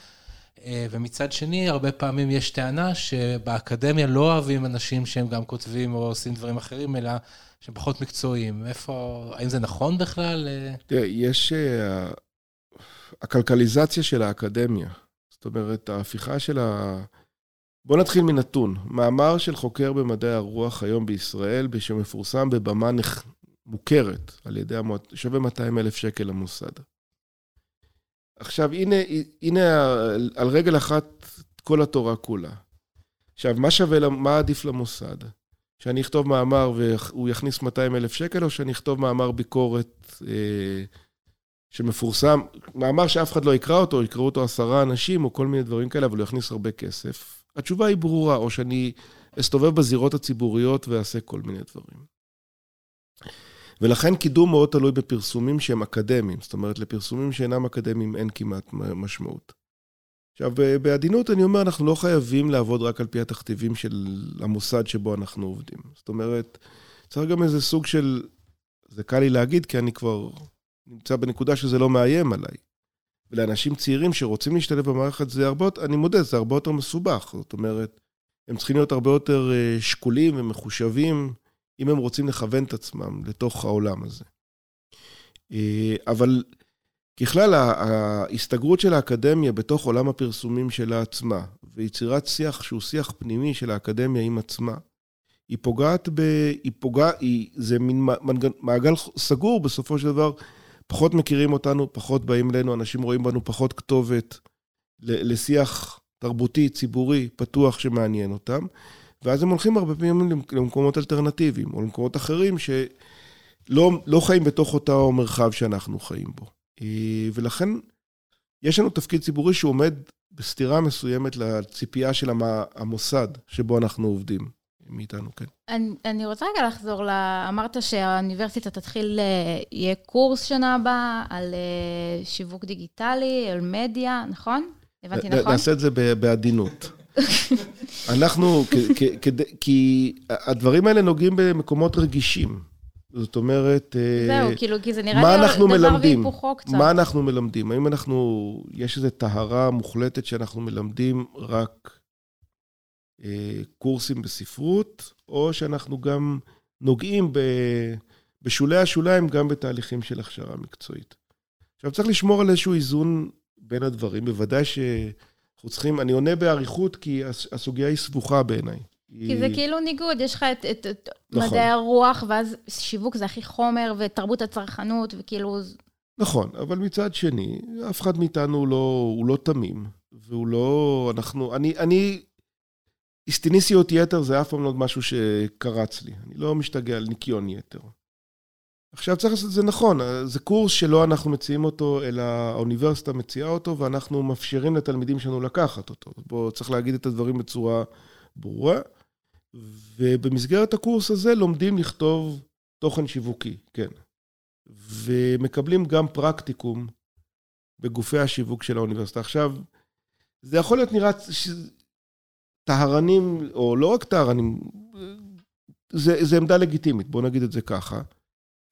C: ומצד שני, הרבה פעמים יש טענה שבאקדמיה לא אוהבים אנשים שהם גם כותבים או עושים דברים אחרים, אלא שהם פחות מקצועיים. איפה, האם זה נכון בכלל?
E: תראה, יש... אה, הכלכליזציה של האקדמיה, זאת אומרת, ההפיכה של ה... בואו נתחיל מנתון. מאמר של חוקר במדעי הרוח היום בישראל, שמפורסם בבמה נח... מוכרת על ידי המועד, שווה 200 אלף שקל למוסד. עכשיו, הנה, הנה על רגל אחת כל התורה כולה. עכשיו, מה שווה, מה עדיף למוסד? שאני אכתוב מאמר והוא יכניס 200 אלף שקל, או שאני אכתוב מאמר ביקורת אה, שמפורסם, מאמר שאף אחד לא יקרא אותו, יקראו אותו עשרה אנשים, או כל מיני דברים כאלה, אבל הוא יכניס הרבה כסף. התשובה היא ברורה, או שאני אסתובב בזירות הציבוריות ואעשה כל מיני דברים. ולכן קידום מאוד תלוי בפרסומים שהם אקדמיים, זאת אומרת, לפרסומים שאינם אקדמיים אין כמעט משמעות. עכשיו, בעדינות אני אומר, אנחנו לא חייבים לעבוד רק על פי התכתיבים של המוסד שבו אנחנו עובדים. זאת אומרת, צריך גם איזה סוג של, זה קל לי להגיד, כי אני כבר נמצא בנקודה שזה לא מאיים עליי. ולאנשים צעירים שרוצים להשתלב במערכת, זה הרבה יותר, אני מודה, זה הרבה יותר מסובך. זאת אומרת, הם צריכים להיות הרבה יותר אה, שקולים ומחושבים, אם הם רוצים לכוון את עצמם לתוך העולם הזה. אה, אבל ככלל, ההסתגרות של האקדמיה בתוך עולם הפרסומים שלה עצמה, ויצירת שיח שהוא שיח פנימי של האקדמיה עם עצמה, היא פוגעת ב... היא פוגעת... היא... זה מין. מעגל סגור בסופו של דבר. פחות מכירים אותנו, פחות באים אלינו, אנשים רואים בנו פחות כתובת לשיח תרבותי, ציבורי, פתוח שמעניין אותם. ואז הם הולכים הרבה פעמים למקומות אלטרנטיביים, או למקומות אחרים שלא לא חיים בתוך אותו מרחב שאנחנו חיים בו. אה, ולכן יש לנו תפקיד ציבורי שעומד בסתירה מסוימת לציפייה של המוסד שבו אנחנו עובדים מאיתנו, כן.
D: אני, אני רוצה רגע לחזור ל... אמרת שהאוניברסיטה תתחיל, אה, יהיה קורס שנה הבאה על אה, שיווק דיגיטלי, על מדיה, נכון? הבנתי נכון?
E: נעשה את זה בעדינות. [laughs] אנחנו, כי הדברים האלה נוגעים במקומות רגישים. זאת אומרת,
D: אה, זהו, כאילו, כי זה נראה לי דבר והיפוכו קצת.
E: מה אנחנו מלמדים? האם אנחנו, יש איזו טהרה מוחלטת שאנחנו מלמדים רק אה, קורסים בספרות, או שאנחנו גם נוגעים ב, בשולי השוליים גם בתהליכים של הכשרה מקצועית. עכשיו, צריך לשמור על איזשהו איזון בין הדברים. בוודאי ש... אנחנו צריכים, אני עונה באריכות כי הסוגיה היא סבוכה בעיניי.
D: כי זה כאילו ניגוד, יש לך את, את, את נכון. מדעי הרוח, ואז שיווק זה הכי חומר, ותרבות הצרכנות, וכאילו...
E: נכון, אבל מצד שני, אף אחד מאיתנו לא, הוא לא תמים, והוא לא... אנחנו... אני... אני... היסטיניסיות יתר זה אף פעם לא משהו שקרץ לי. אני לא משתגע על ניקיון יתר. עכשיו צריך לעשות את זה נכון, זה קורס שלא אנחנו מציעים אותו, אלא האוניברסיטה מציעה אותו, ואנחנו מאפשרים לתלמידים שלנו לקחת אותו. בואו צריך להגיד את הדברים בצורה ברורה. ובמסגרת הקורס הזה לומדים לכתוב תוכן שיווקי, כן. ומקבלים גם פרקטיקום בגופי השיווק של האוניברסיטה. עכשיו, זה יכול להיות נראה טהרנים, או לא רק טהרנים, זה, זה עמדה לגיטימית, בוא נגיד את זה ככה.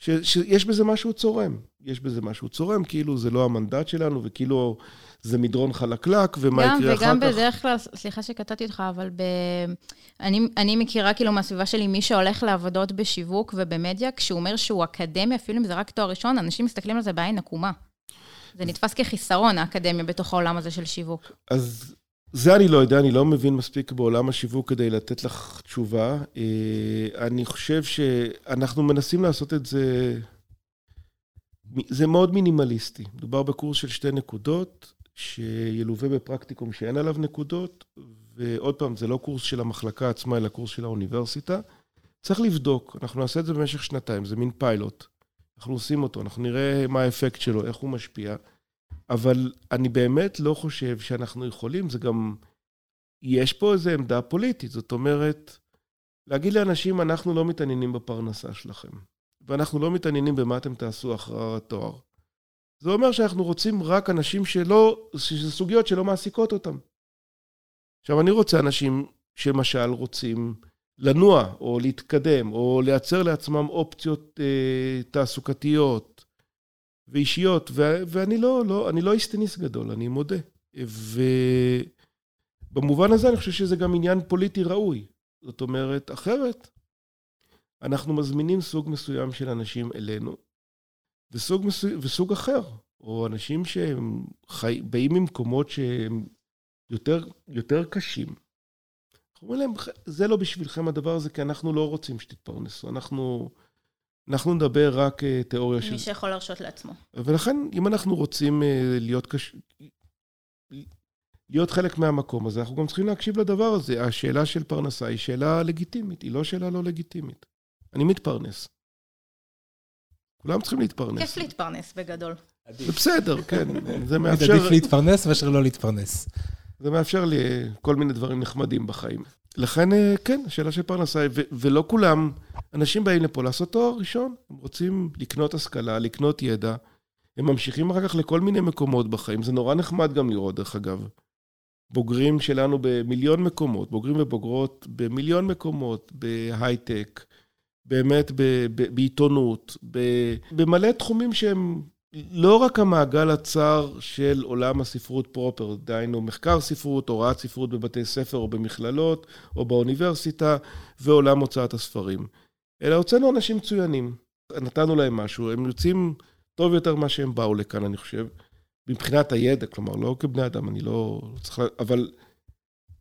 E: ש, שיש בזה משהו צורם. יש בזה משהו צורם, כאילו זה לא המנדט שלנו, וכאילו זה מדרון חלקלק, ומה
D: גם,
E: יקרה אחר
D: וגם
E: כך.
D: בדרך כלל, סליחה שקטעתי אותך, אבל ב... אני, אני מכירה כאילו מהסביבה שלי מי שהולך לעבודות בשיווק ובמדיה, כשהוא אומר שהוא אקדמי, אפילו אם זה רק תואר ראשון, אנשים מסתכלים על זה בעין עקומה. זה נתפס כחיסרון, האקדמיה, בתוך העולם הזה של שיווק.
E: אז זה אני לא יודע, אני לא מבין מספיק בעולם השיווק כדי לתת לך תשובה. אה, אני חושב שאנחנו מנסים לעשות את זה, זה מאוד מינימליסטי. מדובר בקורס של שתי נקודות, שילווה בפרקטיקום שאין עליו נקודות, ועוד פעם, זה לא קורס של המחלקה עצמה, אלא קורס של האוניברסיטה. צריך לבדוק, אנחנו נעשה את זה במשך שנתיים, זה מין פיילוט. אנחנו עושים אותו, אנחנו נראה מה האפקט שלו, איך הוא משפיע. אבל אני באמת לא חושב שאנחנו יכולים, זה גם... יש פה איזו עמדה פוליטית, זאת אומרת, להגיד לאנשים, אנחנו לא מתעניינים בפרנסה שלכם, ואנחנו לא מתעניינים במה אתם תעשו אחר התואר. זה אומר שאנחנו רוצים רק אנשים שלא, שזה סוגיות שלא מעסיקות אותם. עכשיו, אני רוצה אנשים שלמשל רוצים לנוע, או להתקדם, או לייצר לעצמם אופציות אה, תעסוקתיות, ואישיות, ו- ואני לא, לא, אני לא איסטניס גדול, אני מודה. ובמובן הזה אני חושב שזה גם עניין פוליטי ראוי. זאת אומרת, אחרת, אנחנו מזמינים סוג מסוים של אנשים אלינו, וסוג, מסו... וסוג אחר, או אנשים שהם חי... באים ממקומות שהם יותר, יותר קשים. אנחנו אומרים להם, זה לא בשבילכם הדבר הזה, כי אנחנו לא רוצים שתתפרנסו. אנחנו... אנחנו נדבר רק uh, תיאוריה של...
D: מי שיכול להרשות לעצמו.
E: ולכן, אם אנחנו רוצים uh, להיות קש... להיות חלק מהמקום הזה, אנחנו גם צריכים להקשיב לדבר הזה. השאלה של פרנסה היא שאלה לגיטימית, היא לא שאלה לא לגיטימית. אני מתפרנס. כולם צריכים להתפרנס.
D: כיף להתפרנס בגדול.
E: זה בסדר, כן. [laughs] זה מאפשר,
C: עדיף להתפרנס מאשר לא להתפרנס.
E: זה מאפשר לי אה, כל מיני דברים נחמדים בחיים. לכן, אה, כן, השאלה של פרנסה, ו- ולא כולם, אנשים באים לפה לעשות תואר ראשון, הם רוצים לקנות השכלה, לקנות ידע, הם ממשיכים אחר כך לכל מיני מקומות בחיים, זה נורא נחמד גם לראות, דרך אגב. בוגרים שלנו במיליון מקומות, בוגרים ובוגרות במיליון מקומות, בהייטק, באמת ב- ב- בעיתונות, ב- במלא תחומים שהם לא רק המעגל הצר של עולם הספרות פרופר, דהיינו מחקר ספרות, הוראת ספרות בבתי ספר או במכללות או באוניברסיטה, ועולם הוצאת הספרים. אלא הוצאנו אנשים מצוינים, נתנו להם משהו, הם יוצאים טוב יותר ממה שהם באו לכאן, אני חושב, מבחינת הידע, כלומר, לא כבני אדם, אני לא צריך... לה... אבל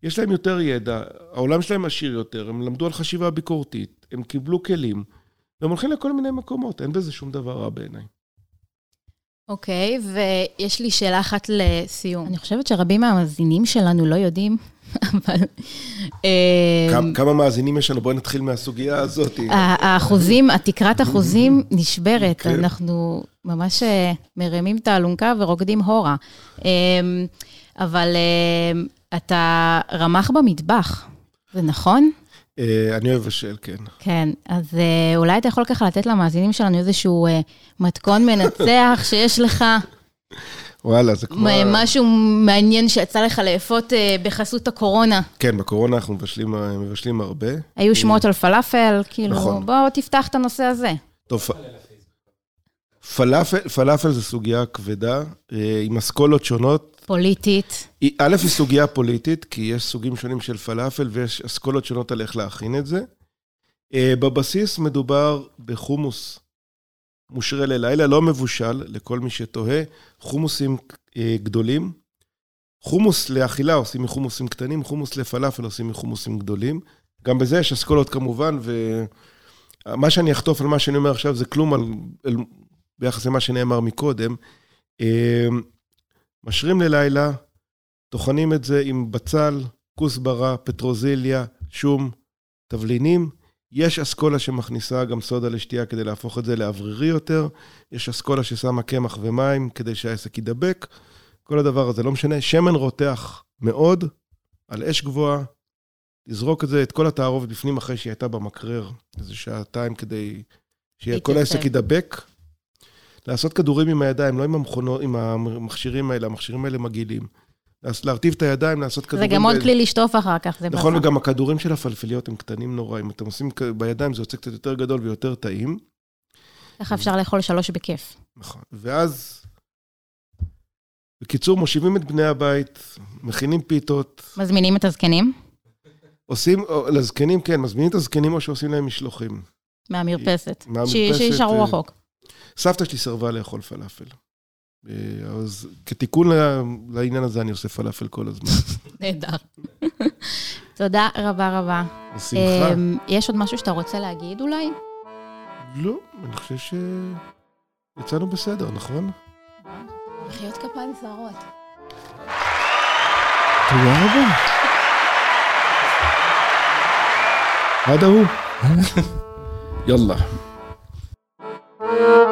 E: יש להם יותר ידע, העולם שלהם עשיר יותר, הם למדו על חשיבה ביקורתית, הם קיבלו כלים, והם הולכים לכל מיני מקומות, אין בזה שום דבר רע בעיניי.
D: אוקיי, okay, ויש לי שאלה אחת לסיום. אני חושבת שרבים מהמאזינים שלנו לא יודעים, [laughs] אבל...
E: כמה, כמה מאזינים יש לנו? בואי נתחיל מהסוגיה הזאת.
D: האחוזים, התקרת אחוזים [laughs] נשברת, okay. אנחנו ממש מרימים את האלונקה ורוקדים הורה. אבל אתה רמח במטבח, זה נכון?
E: אני אוהב לשאול, כן.
D: כן, אז אולי אתה יכול ככה לתת למאזינים שלנו איזשהו מתכון מנצח [laughs] שיש לך.
E: וואלה, זה כמו...
D: משהו מעניין שיצא לך לאפות בחסות הקורונה.
E: כן, בקורונה אנחנו מבשלים, מבשלים הרבה.
D: היו שמועות על פלאפל, כאילו, נכון. בוא תפתח את הנושא הזה.
E: טוב, פלאפל, פלאפל זה סוגיה כבדה, עם אסכולות שונות.
D: פוליטית.
E: א', היא סוגיה פוליטית, כי יש סוגים שונים של פלאפל ויש אסכולות שונות על איך להכין את זה. בבסיס מדובר בחומוס מושרה ללילה, לא מבושל, לכל מי שתוהה, חומוסים גדולים. חומוס לאכילה עושים מחומוסים קטנים, חומוס לפלאפל עושים מחומוסים גדולים. גם בזה יש אסכולות כמובן, ומה שאני אחטוף על מה שאני אומר עכשיו זה כלום על... ביחס למה שנאמר מקודם. משרים ללילה, טוחנים את זה עם בצל, כוסברה, פטרוזיליה, שום, תבלינים. יש אסכולה שמכניסה גם סודה לשתייה כדי להפוך את זה לאוורירי יותר. יש אסכולה ששמה קמח ומים כדי שהעסק יידבק. כל הדבר הזה לא משנה. שמן רותח מאוד, על אש גבוהה. תזרוק את זה, את כל התערובת בפנים אחרי שהיא הייתה במקרר, איזה שעתיים כדי שכל העסק יידבק. לעשות כדורים עם הידיים, לא עם המכונות, עם המכשירים האלה, המכשירים האלה מגעילים. להרטיב את הידיים, לעשות
D: זה
E: כדורים.
D: גם עוד
E: ב-
D: כלי לשטוף אחר כך, זה
E: נכון,
D: ברכה.
E: וגם הכדורים של הפלפליות הם קטנים נורא. אם אתם עושים בידיים, זה יוצא קצת יותר גדול ויותר טעים.
D: ככה אפשר לאכול שלוש בכיף.
E: נכון. ואז, בקיצור, מושיבים את בני הבית, מכינים פיתות,
D: מזמינים את הזקנים
E: עושים, לזקנים, כן, מזמינים את הזקנים או שעושים להם משלוחים.
D: מהמרפסת.
E: מהמרפסת,
D: ש- שישארו
E: אה,
D: רחוק.
E: סבתא שלי סירבה לאכול פלאפל. אה, אז כתיקון לעניין הזה, אני עושה פלאפל כל הזמן. [laughs]
D: נהדר. תודה רבה רבה.
E: בשמחה.
D: אמ, יש עוד משהו שאתה רוצה להגיד אולי?
E: לא, אני חושב שיצאנו בסדר, נכון?
D: מחיאות כפיים זרות.
E: תודה רבה. עד ההוא. יאללה. mm